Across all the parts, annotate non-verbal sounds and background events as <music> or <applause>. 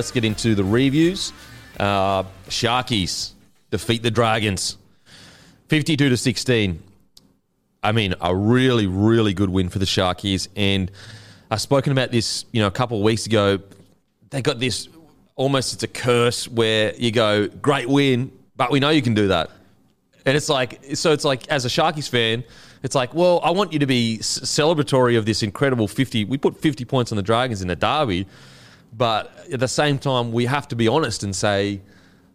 let's get into the reviews. Uh, Sharkies defeat the Dragons, fifty-two to sixteen. I mean, a really, really good win for the Sharkies. And I've spoken about this, you know, a couple of weeks ago. They got this almost it's a curse where you go, great win, but we know you can do that. And it's like, so it's like, as a Sharkies fan, it's like, well, I want you to be celebratory of this incredible 50. We put 50 points on the Dragons in the derby, but at the same time, we have to be honest and say,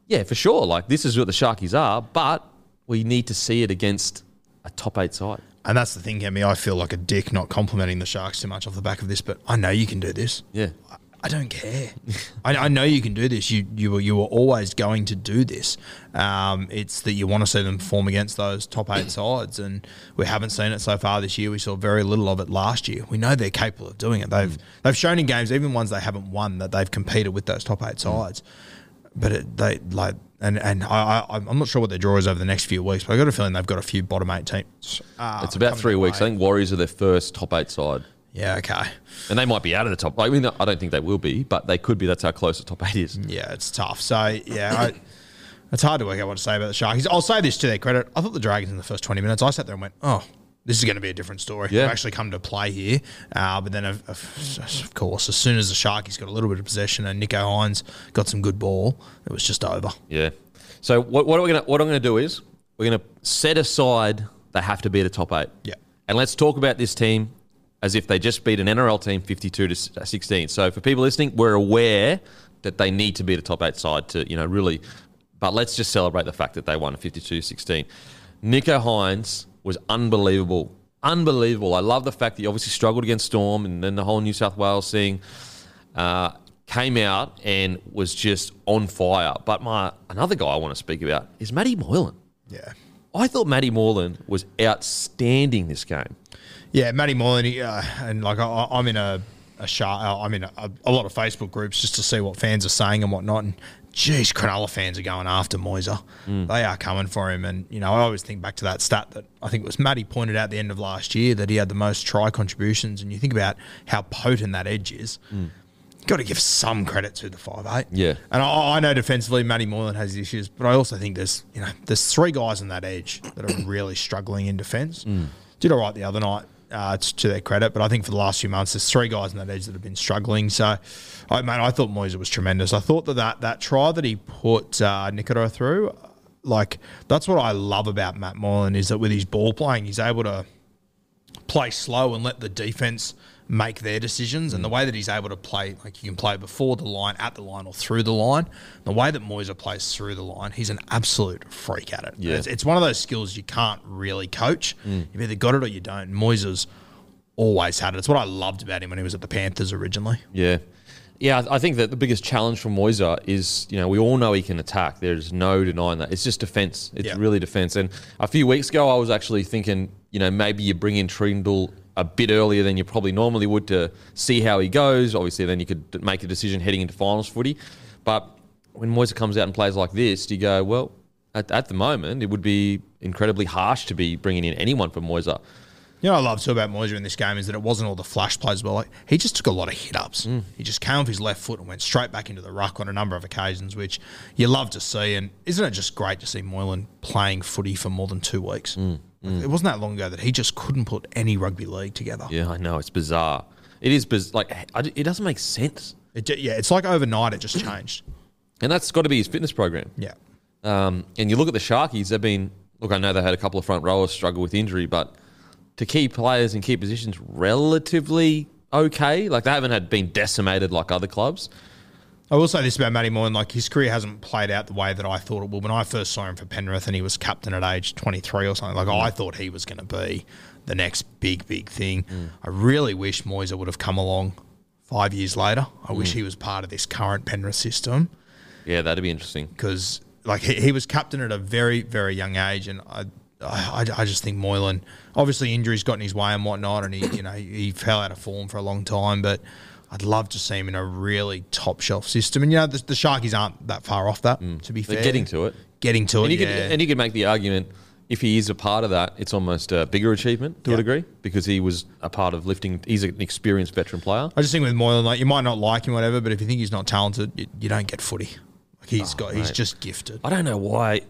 yeah, for sure, like this is what the Sharkies are, but we need to see it against a top eight side. And that's the thing, Kemi. I feel like a dick not complimenting the Sharks too much off the back of this, but I know you can do this. Yeah. I don't care. <laughs> I, I know you can do this. You you were you were always going to do this. Um, it's that you want to see them perform against those top eight sides, and we haven't seen it so far this year. We saw very little of it last year. We know they're capable of doing it. They've they've shown in games, even ones they haven't won, that they've competed with those top eight sides. But it, they like and and I, I I'm not sure what their draw is over the next few weeks, but I got a feeling they've got a few bottom eight teams. Uh, It's about three weeks. way. I think Warriors are their first top eight side. Yeah. Okay. And they might be out of the top. I mean, I don't think they will be, but they could be. That's how close the top eight is. Yeah, it's tough. So yeah, I, it's hard to work out what to say about the Sharkies. I'll say this to their credit: I thought the Dragons in the first twenty minutes. I sat there and went, "Oh, this is going to be a different story." Yeah. They've actually come to play here. Uh, but then, of, of, of course, as soon as the Sharkies got a little bit of possession and Nicho Hynes got some good ball, it was just over. Yeah. So what, what are we gonna? What I'm going to do is we're going to set aside they have to be the top eight. Yeah. And let's talk about this team as if they just beat an NRL team 52 to 16. So for people listening, we're aware that they need to be the top eight side to you know really, but let's just celebrate the fact that they won 52-16. Nicho Hynes was unbelievable. Unbelievable. I love the fact that he obviously struggled against Storm and then the whole New South Wales thing. Uh, came out and was just on fire. But my another guy I want to speak about is Matty Moylan. Yeah. I thought Matty Moylan was outstanding this game. Yeah, Matty Moylan, uh, and like I, I'm in a, a shark, uh, I'm in a, a, lot of Facebook groups just to see what fans are saying and whatnot. And geez, Cronulla fans are going after Moiser. They are coming for him. And you know, I always think back to that stat that I think it was Matty pointed out at the end of last year that he had the most try contributions. And you think about how potent that edge is. Got to give some credit to the five eight. Yeah. and I, I know defensively, Matty Moylan has issues, but I also think there's you know there's three guys on that edge that are really struggling in defence. Did all right the other night. Uh, to their credit, but I think for the last few months, there's three guys in that edge that have been struggling. So, I man, I thought Moiser was tremendous. I thought that that, that try that he put uh, through, like that's what I love about Matt Moylan is that with his ball playing, he's able to play slow and let the defense make their decisions. And the mm. way that he's able to play, like you can play before the line, at the line, or through the line. The way that Moiser plays through the line, he's an absolute freak at it. Yeah. It's, it's one of those skills you can't really coach. Mm. You've either got it or you don't. Moiser's always had it. It's what I loved about him when he was at the Panthers originally. Yeah. Yeah, I I think that the biggest challenge for Moiser is, you know, we all know he can attack. There's no denying that. It's just defense. It's Yeah. really defense. And a few weeks ago, I was actually thinking, you know, maybe you bring in Trindall a bit earlier than you probably normally would to see how he goes. Obviously, then you could make a decision heading into finals footy. But when Moisa comes out and plays like this, you go, well, at, at the moment, it would be incredibly harsh to be bringing in anyone for Moisa. You know what I love too about Moiser in this game is that it wasn't all the flash plays, but like he just took a lot of hit ups. Mm. He just came off his left foot and went straight back into the ruck on a number of occasions, which you love to see. And isn't it just great to see Moylan playing footy for more than two weeks? Mm. Like, It wasn't that long ago that he just couldn't put any rugby league together. Yeah, I know. It's bizarre. It is biz- like I it doesn't make sense. It, yeah, it's like overnight it just changed. <coughs> And that's got to be his fitness program. Yeah. Um, and you look at the Sharkies, they've been, look, I know they had a couple of front rowers struggle with injury, but to key players in key positions, relatively okay. Like they haven't had been decimated like other clubs. I will say this about Matty Moylan, like his career hasn't played out the way that I thought it would. When I first saw him for Penrith and he was captain at age 23 or something, like I mm. thought he was going to be the next big, big thing. Mm. I really wish Moiser would have come along five years later. I wish mm. he was part of this current Penrith system Yeah, that'd be interesting. because like he, he was captain at a very, very young age. And I, I, I just think Moylan, obviously injuries got in his way and whatnot, and he, you know, he fell out of form for a long time, but I'd love to see him in a really top shelf system. And you know, the, the Sharkies aren't that far off that. Mm. To be They're fair, getting to it. getting to And it. you, yeah. could, and you could make the argument if he is a part of that, it's almost a bigger achievement to a degree because he was a part of lifting. He's an experienced veteran player. I just think with Moylan, like you might not like him, whatever, but if you think he's not talented, you, you don't get footy. Like he's oh, got, he's Oh, just gifted. I don't know why.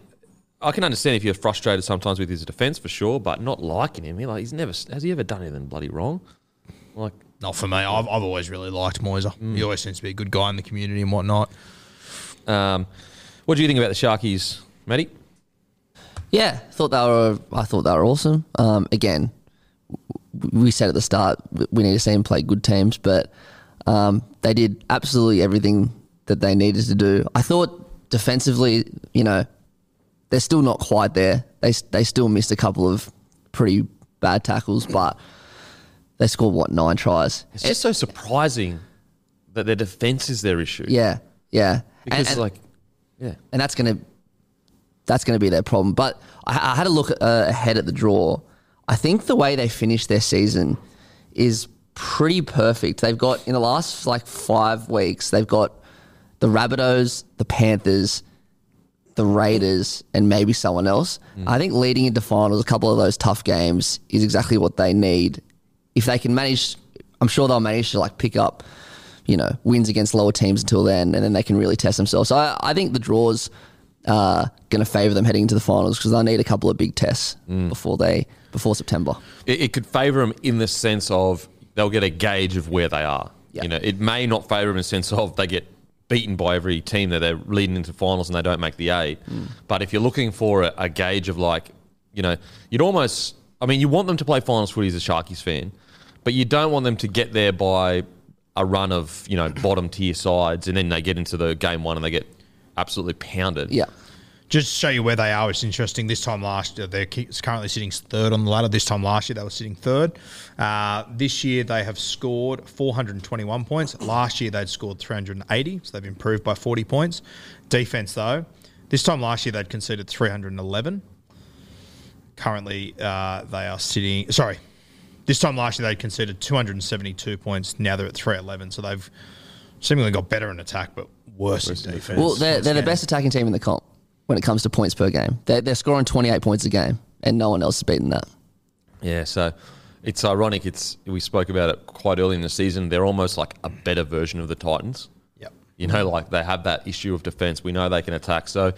I can understand if you're frustrated sometimes with his defence for sure, but not liking him. He like he's never has he ever done anything bloody wrong? Like Not for me. I've, I've always really liked Moiser. Mm. He always seems to be a good guy in the community and whatnot. Um, what do you think about the Sharkies, Matty? Yeah, thought they were. I thought they were awesome. Um, again, we said at the start we need to see them play good teams, but um, they did absolutely everything that they needed to do. I thought defensively, you know, they're still not quite there. They they still missed a couple of pretty bad tackles, but they scored what nine tries. It's just so surprising that their defence is their issue. Yeah, yeah. because And- like, yeah, and that's gonna that's gonna be their problem. But I, I had a look uh, ahead at the draw. I think the way they finished their season is pretty perfect. They've got in the last like five weeks, they've got the Rabbitohs, the Panthers, the Raiders, and maybe someone else. I think leading into finals, a couple of those tough games is exactly what they need. If they can manage, I'm sure they'll manage to like pick up, you know, wins against lower teams until then, and then they can really test themselves. So I, I think the draws are going to favour them heading into the finals because they'll need a couple of big tests mm. before they before September. it, it could favour them in the sense of they'll get a gauge of where they are. Yeah. You know, it may not favour them in the sense of they get beaten by every team that they're leading into finals and they don't make the eight. Mm. But if you're looking for a, a gauge of like, you know, you'd almost, I mean, you want them to play finals footy as a Sharkies fan, but you don't want them to get there by a run of, you know, bottom tier sides and then they get into the game one and they get absolutely pounded. Yeah. Just to show you where they are, it's interesting. This time last year, they're currently sitting third on the ladder. This time last year, they were sitting third. Uh, this year, they have scored 421 points. Last year, they'd scored 380, so they've improved by 40 points. Defense, though, this time last year, they'd conceded 311. Currently, uh, they are sitting, sorry, this time last year, they'd conceded 272 points. Now they're at 311, so they've seemingly got better in attack, but worse, in defense. Well, they're, they're the best attacking team in the comp when it comes to points per game. They're, they're scoring 28 points a game, and no one else has beaten that. Yeah, so it's ironic. It's we spoke about it quite early in the season. They're almost like a better version of the Titans. Yep. You know, like they have that issue of defense. We know they can attack. So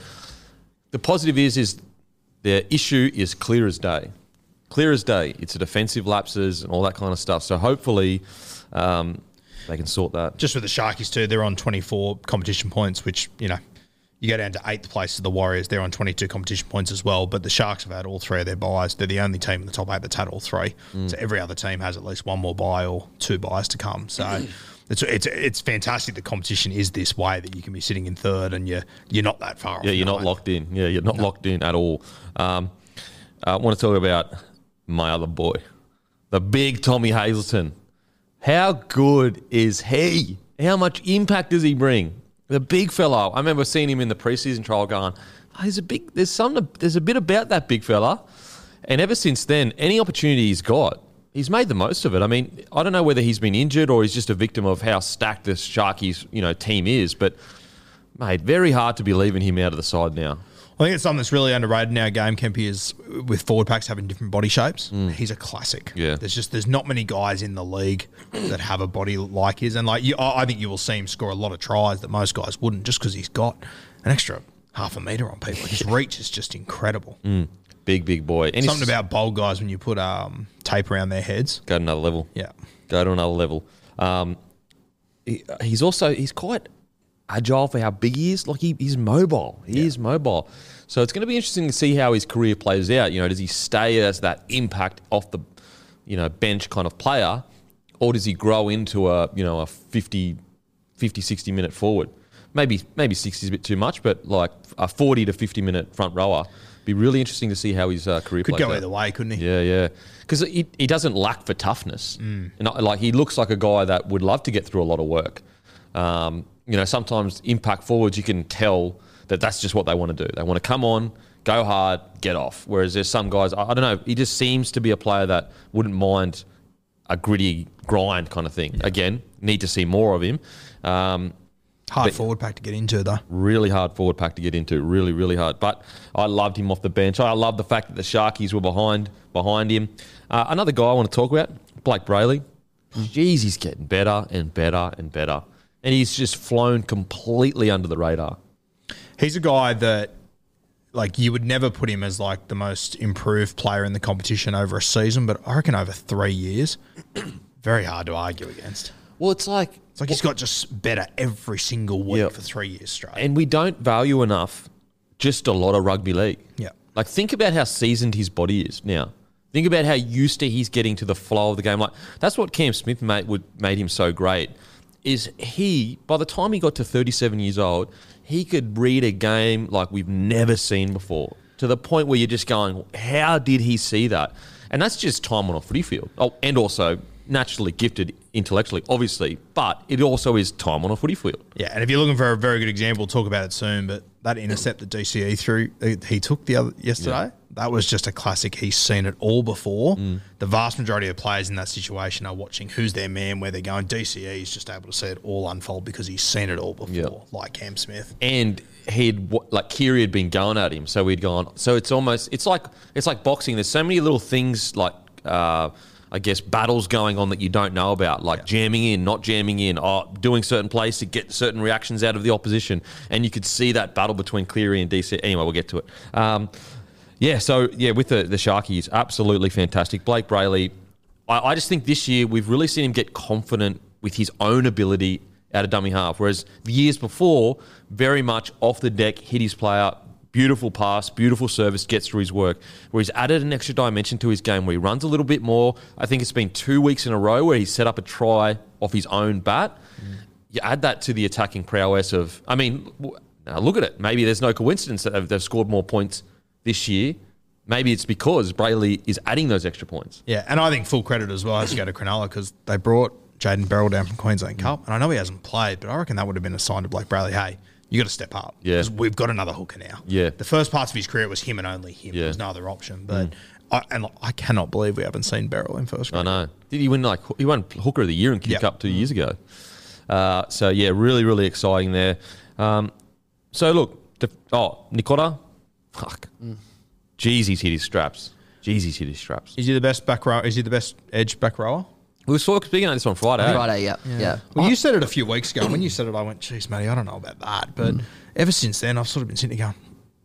the positive is is their issue is clear as day. Clear as day. It's a defensive lapses and all that kind of stuff. So hopefully um, they can sort that. just with the Sharkies too, they're on 24 competition points, which you know you go down to eighth place to the Warriors. They're on 22 competition points as well. But the Sharks have had all three of their buys. They're the only team in the top eight that's had all three. So every other team has at least one more buy or two buys to come. So. It's, it's it's fantastic. The competition is this way that you can be sitting in third and you're you're not that far. Yeah, you're not locked in. Yeah, you're not locked in at all. Um, I want to talk about my other boy, the big Tommy Hazelton. How good is he? How much impact does he bring? The big fella. I remember seeing him in the preseason trial, going, oh, "There's a big. There's some. There's a bit about that big fella." And ever since then, any opportunity he's got, he's made the most of it. I mean, I don't know whether he's been injured or he's just a victim of how stacked this Sharkies you know team is, but mate, very hard to be leaving him out of the side now. I think it's something that's really underrated in our game, Kempy, is with forward packs having different body shapes. He's a classic. Yeah. There's just there's not many guys in the league that have a body like his, and like you, I think you will see him score a lot of tries that most guys wouldn't, just because he's got an extra half a meter on people. His <laughs> reach is just incredible. Big big boy. And Something about bold guys when you put um, tape around their heads. go to another level. Yeah. go to another level. Um, he, he's also he's quite agile for how big he is. Like he, he's mobile. He is mobile. So it's going to be interesting to see how his career plays out. You know, does he stay as that impact off the, you know, bench kind of player, or does he grow into a you know a 50, 50 60 minute forward? Maybe maybe sixty is a bit too much, but like a forty to fifty minute front rower. Be really interesting to see how his uh, career Could plays go out. either way, couldn't he? Yeah, yeah. Because he, he doesn't lack for toughness. And like he looks like a guy that would love to get through a lot of work. Um, you know, sometimes impact forwards, you can tell that that's just what they want to do. They want to come on, go hard, get off. Whereas there's some guys, I, I don't know, he just seems to be a player that wouldn't mind a gritty grind kind of thing. Again, need to see more of him. Um, Hard forward pack to get into, though. really hard forward pack to get into. Really, really hard. But I loved him off the bench. I love the fact that the Sharkies were behind behind him. Uh, another guy I want to talk about, Blayke Brailey. Jeez, he's getting better and better and better, and he's just flown completely under the radar. He's a guy that, like, you would never put him as like the most improved player in the competition over a season, but I reckon over three years, <clears throat> very hard to argue against. Well, it's like, It's like he's got just better every single week for three years straight. and we don't value enough just a lot of rugby league. Yeah. Like, think about how seasoned his body is now. Think about how used to he's getting to the flow of the game. Like that's what Cam Smith made would made him so great. Is he by the time he got to 37 years old, he could read a game like we've never seen before. To the point where you're just going, how did he see that? And that's just time on a footy field. Oh, and also naturally gifted intellectually, obviously, but it also is time on a footy field. Yeah, and if you're looking for a very good example, we'll talk about it soon. But that intercept that DCE threw, he took the other yesterday. That was just a classic. He's seen it all before. Mm. The vast majority of players in that situation are watching who's their man, where they're going. DCE is just able to see it all unfold because he's seen it all before, Yeah. like Cam Smith. and he'd like Kiri had been going at him, so he'd gone. So it's almost it's like it's like boxing. There's so many little things like uh, I guess battles going on that you don't know about, like jamming in, not jamming in, or doing certain plays to get certain reactions out of the opposition, and you could see that battle between Cleary and DC. Anyway, we'll get to it. Um, yeah, so yeah, with the the Sharkies, absolutely fantastic. Blayke Brailey, I, I just think this year we've really seen him get confident with his own ability out of dummy half, whereas the years before, very much off the deck, hit his player, beautiful pass, beautiful service, gets through his work. Where he's added an extra dimension to his game, where he runs a little bit more. I think it's been two weeks in a row where he's set up a try off his own bat. Mm. You add that to the attacking prowess of, I mean, now look at it. Maybe there's no coincidence that they've, they've scored more points this year. Maybe it's because Brailey is adding those extra points. Yeah, and I think full credit as well has to go to Cronulla because they brought Jayden Berrell down from Mm. Queensland Cup, and I know he hasn't played, but I reckon that would have been a sign to Blayke Brailey. Hey, you got to step up. Yeah. 'Cause we've got another hooker now. Yeah. the first parts of his career was him and only him. Yeah. Mm. There was no other option. But I, and I cannot believe we haven't seen Beryl in first. Grade. I know. Did he win like he won Hooker of the Year in King Yeah. Cup two years ago? Uh, so yeah, really, really exciting there. Um, so look, oh Nikora, fuck, jeez, he's hit his straps. Jeez, he's hit his straps. Is he the best back row? Is he the best edge back rower? We were sort of speaking of this on Friday. Friday, yeah, yeah. Well, you said it a few weeks ago. When you said it, I went, "Geez, Matty, I don't know about that." But Mm. ever since then, I've sort of been sitting there going,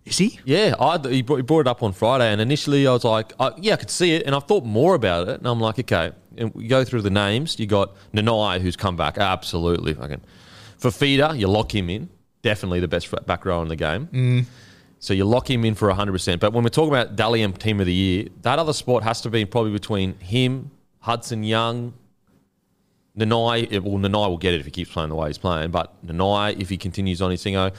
"Is he?" Yeah, I, he, brought, he brought it up on Friday, and initially I was like, I, yeah, I could see it, and I thought more about it, and I'm like, okay. And we go through the names. You got Nanai, who's come back, absolutely fucking. Fifita, you lock him in, definitely the best back row in the game. So you lock him in for 100%. But when we're talking about Dally M Team of the Year, that other spot has to be probably between him, Hudson Young, Nanai. Well, Nanai will get it if he keeps playing the way he's playing, but Nanai, if he continues on his thingo.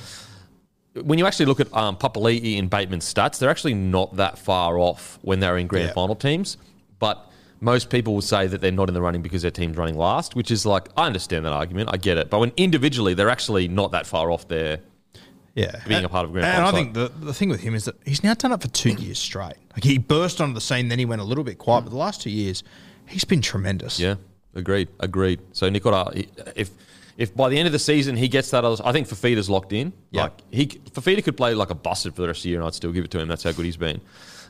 When you actually look at um, Papali'i and Bateman's stats, they're actually not that far off when they're in grand Yeah. final teams. But most people will say that they're not in the running because their team's running last, which is like, I understand that argument. I get it. But when individually, they're actually not that far off there. Yeah, being and, a part of a grand And I side. think the, the thing with him is that he's now done it for two years straight. Like he burst onto the scene, then he went a little bit quiet. But the last two years, he's been tremendous. Yeah, agreed, agreed. So Nikora, if if by the end of the season he gets that, I think Fifita's locked in. Yeah. Like he, Fafita could play like a busted for the rest of the year, and I'd still give it to him. That's how good he's been.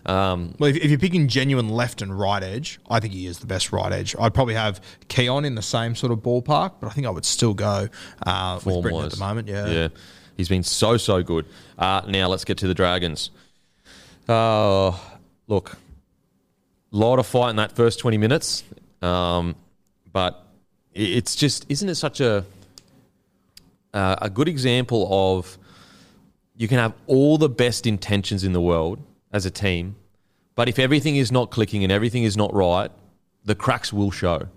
Um, Well, if, if you're picking genuine left and right edge, I think he is the best right edge. I'd probably have Keaon in the same sort of ballpark, but I think I would still go uh, with Briton at the moment. Yeah. yeah, he's been so so good. Uh, now let's get to the Dragons. Uh, look, lot of fight in that first twenty minutes, um, but it's just isn't it such a uh, a good example of you can have all the best intentions in the world as a team, but if everything is not clicking and everything is not right, the cracks will show.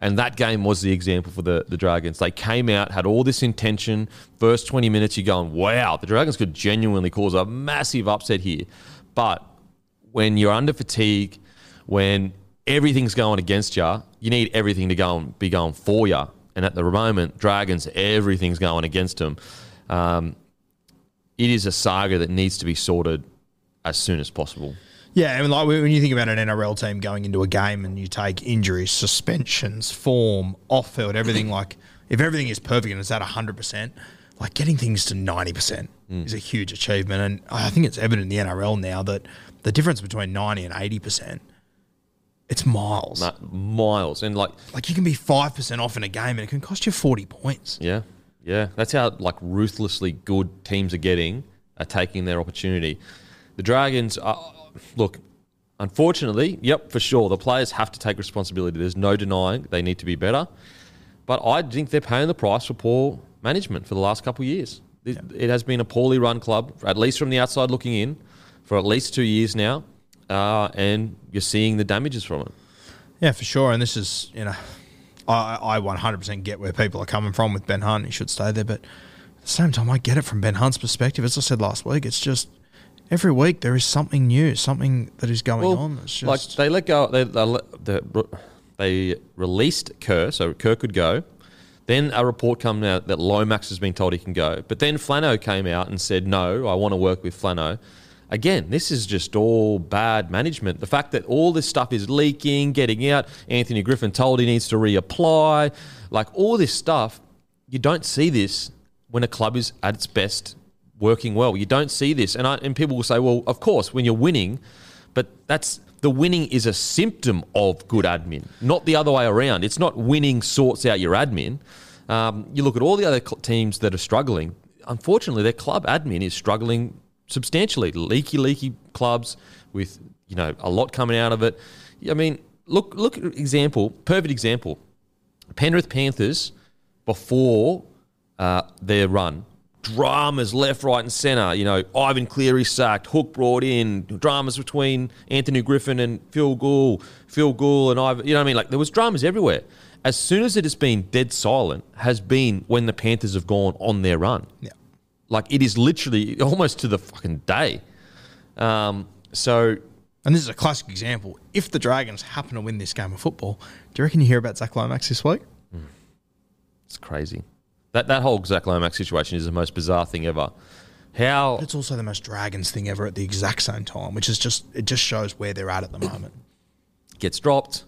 And that game was the example for the, the Dragons. They came out, had all this intention. First 20 minutes, you're going, wow, the Dragons could genuinely cause a massive upset here. But when you're under fatigue, when everything's going against you, you need everything to go and be going for you. And at the moment, Dragons, everything's going against them. Um, it is a saga that needs to be sorted as soon as possible. Yeah, I mean, like when you think about an NRL team going into a game and you take injuries, suspensions, form, off field, everything like if everything is perfect and it's at 100%, like getting things to 90% hmm. is a huge achievement. And I think it's evident in the NRL now that the difference between 90 and 80%, it's miles. Miles. And like, Like you can be 5% off in a game and it can cost you 40 points. Yeah, yeah. That's how like ruthlessly good teams are getting are taking their opportunity. The Dragons, are, look, unfortunately, yep, for sure, the players have to take responsibility. There's no denying they need to be better, but I think they're paying the price for poor management for the last couple of years. It, it has been a poorly run club, at least from the outside looking in, for at least two years now, uh, and you're seeing the damages from it. Yeah, for sure. And this is, you know, I, I 100% get where people are coming from with Ben Hunt. He should stay there. But at the same time, I get it from Ben Hunt's perspective. As I said last week, it's just every week there is something new, something that is going on. It's like they let go. They they, they they released Kerr, so Kerr could go. Then a report came out that Lomax has been told he can go, but then Flano came out and said, "No, I want to work with Flano." Again, this is just all bad management. The fact that all this stuff is leaking, getting out. Anthony Griffin told he needs to reapply. Like all this stuff, you don't see this when a club is at its best working well. You don't see this. And, I, and people will say, well, of course, when you're winning, but that's the winning is a symptom of good admin, not the other way around. It's not winning sorts out your admin. Um, you look at all the other cl- teams that are struggling. Unfortunately, their club admin is struggling substantially. Leaky, leaky clubs with you know a lot coming out of it. I mean, look, look at example, perfect example. Penrith Panthers before uh, their run. Dramas left, right, and centre. You know, Ivan Cleary sacked, Hook brought in, dramas between Anthony Griffin and Phil Gould, Phil Gould and Ivan. You know what I mean? Like there was dramas everywhere. As soon as it has been dead silent, has been when the Panthers have gone on their run. yeah. Like it is literally <laughs> almost to the fucking day. Um, so And this is a classic example. If the Dragons happen to win this game of football, do you reckon you hear about Zach Lomax this week? it's crazy. That that whole Zach Lomax situation is the most bizarre thing ever. How But it's also the most Dragons thing ever at the exact same time, which is just it just shows where they're at at the moment. gets dropped,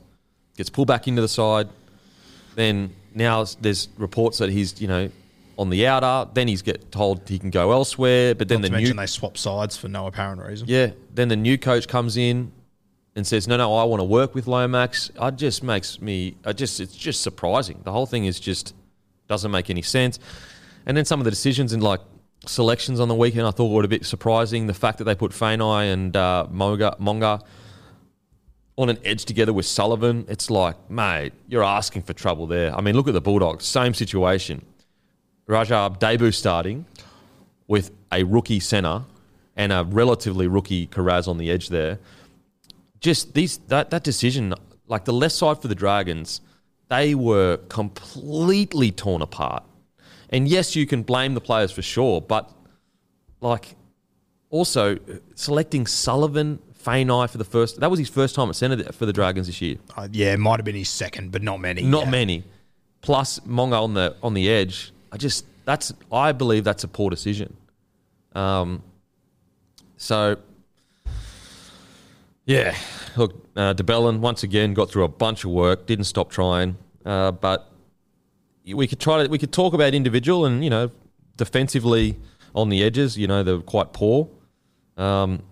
gets pulled back into the side. Then now there's reports that he's you know on the outer. Then he's get told he can go elsewhere. But then Not to the new mention they swap sides for no apparent reason. yeah, then the new coach comes in and says, "No, no, I want to work with Lomax." It just makes me, I just it's just surprising. The whole thing is just doesn't make any sense. And then some of the decisions and like selections on the weekend, I thought were a bit surprising. The fact that they put Fainai and uh, Monga, Monga on an edge together with Sullivan, it's like, mate, you're asking for trouble there. I mean, look at the Bulldogs, same situation. Rajab debut starting with a rookie centre and a relatively rookie Karaz on the edge there. Just these that that decision, like the left side for the Dragons, they were completely torn apart. And yes, you can blame the players for sure, but like also selecting Sullivan, Fainai for the first that was his first time at centre for the Dragons this year. Uh, yeah, it might have been his second, but not many. Not Yeah. many. Plus Monga on the on the edge. I just that's I believe that's a poor decision. Um, so Yeah, look, uh, de Belin once again got through a bunch of work, didn't stop trying, uh, but we could try to we could talk about individual and you know defensively on the edges, you know they're quite poor. Um,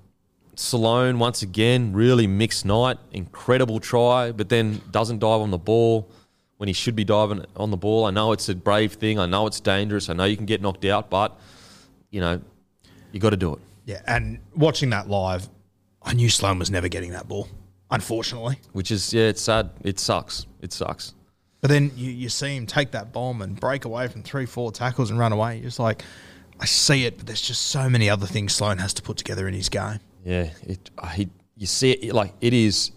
Sloan once again really mixed night, incredible try, but then doesn't dive on the ball when he should be diving on the ball. I know it's a brave thing, I know it's dangerous, I know you can get knocked out, but you know you got to do it. Yeah, and watching that live, I knew Sloan was never getting that ball, unfortunately. Which is yeah, it's sad. It sucks. It sucks. But then you, you see him take that bomb and break away from three, four tackles and run away. You're just like, I see it, but there's just so many other things Sloan has to put together in his game. Yeah, it, he, you see it like it is.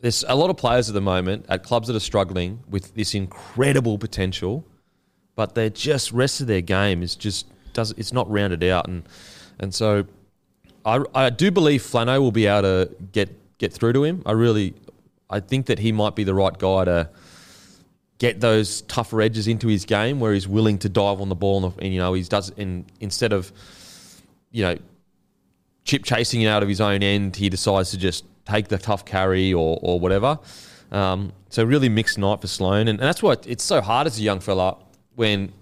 There's a lot of players at the moment at clubs that are struggling with this incredible potential, but they're just rest of their game is just does it's not rounded out, and and so I, I do believe Flano will be able to get get through to him. I really I think that he might be the right guy to get those tougher edges into his game where he's willing to dive on the ball and, and you know he does and instead of you know chip chasing it out of his own end, he decides to just take the tough carry or, or whatever. Um, so really mixed night for Sloan, and, and that's why it's so hard as a young fella when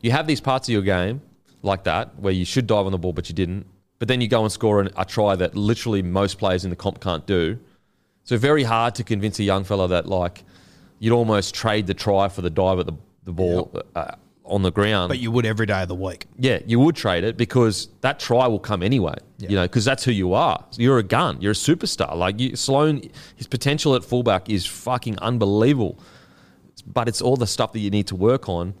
you have these parts of your game like that where you should dive on the ball but you didn't, but then you go and score an, a try that literally most players in the comp can't do. So very hard to convince a young fella that like you'd almost trade the try for the dive at the, the ball uh, on the ground. But you would every day of the week. Yeah, you would trade it because that try will come anyway. Yeah. You know, because that's who you are. You're a gun. You're a superstar. Like you, Sloan, his potential at fullback is fucking unbelievable. But it's all the stuff that you need to work on.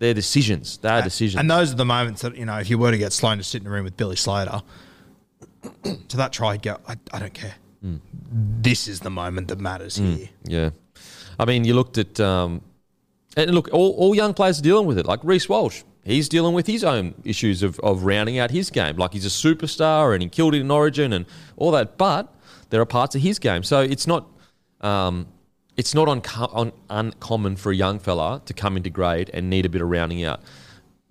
They're decisions. They are decisions. And those are the moments that, you know, if you were to get Sloan to sit in a room with Billy Slater, to that try, go, I, I don't care. This is the moment that matters here. Yeah, I mean, you looked at um, and look, all, all young players are dealing with it. Like Reece Walsh, he's dealing with his own issues of, of rounding out his game. Like he's a superstar and he killed it in Origin and all that. But there are parts of his game, so it's not um, it's not unco- un- uncommon for a young fella to come into grade and need a bit of rounding out.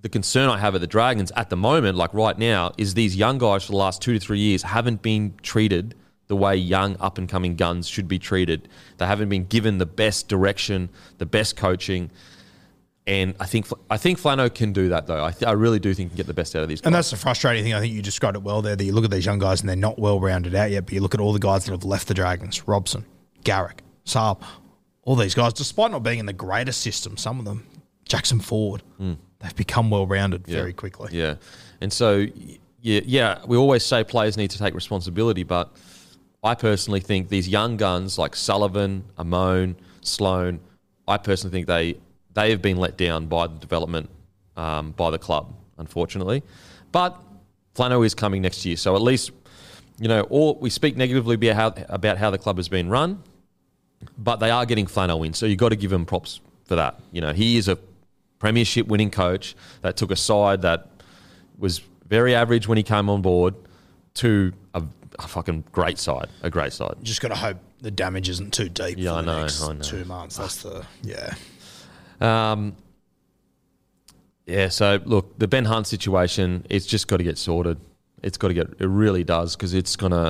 The concern I have at the Dragons at the moment, like right now, is these young guys for the last two to three years haven't been treated the way young up and coming guns should be treated. They haven't been given the best direction, the best coaching. And I think I think Flano can do that though. I, th- I really do think he can get the best out of these guys. And that's the frustrating thing. I think you described it well there. That you look at these young guys and they're not well rounded out yet, but you look at all the guys that have left the Dragons Robson, Garrick, Saab, all these guys, despite not being in the greatest system, some of them, Jackson Ford, they've become well rounded very quickly. Yeah, and so yeah, yeah, we always say players need to take responsibility, but I personally think these young guns like Sullivan, Amone, Sloan, I personally think they they have been let down by the development um, by the club, unfortunately. But Flano is coming next year, so at least you know, or we speak negatively about how, about how the club has been run, but they are getting Flano in, so you've got to give him props for that. You know, he is a premiership winning coach that took a side that was very average when he came on board to a, a fucking great side, a great side. Just got to hope the damage isn't too deep Yeah, for I know, next I know. two months. That's the, yeah. Um, yeah, so look, the Ben Hunt situation, it's just got to get sorted. It's got to get, it really does, because it's going to,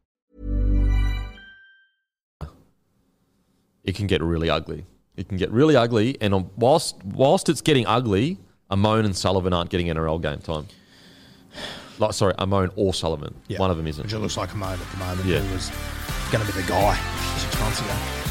It can get really ugly. It can get really ugly, and um, whilst whilst it's getting ugly, Amone and Sullivan aren't getting NRL game time. <sighs> Like, sorry, Amone or Sullivan. yeah. One of them isn't. it looks like a moment at the moment. Yeah. Who was going to be the guy six months ago.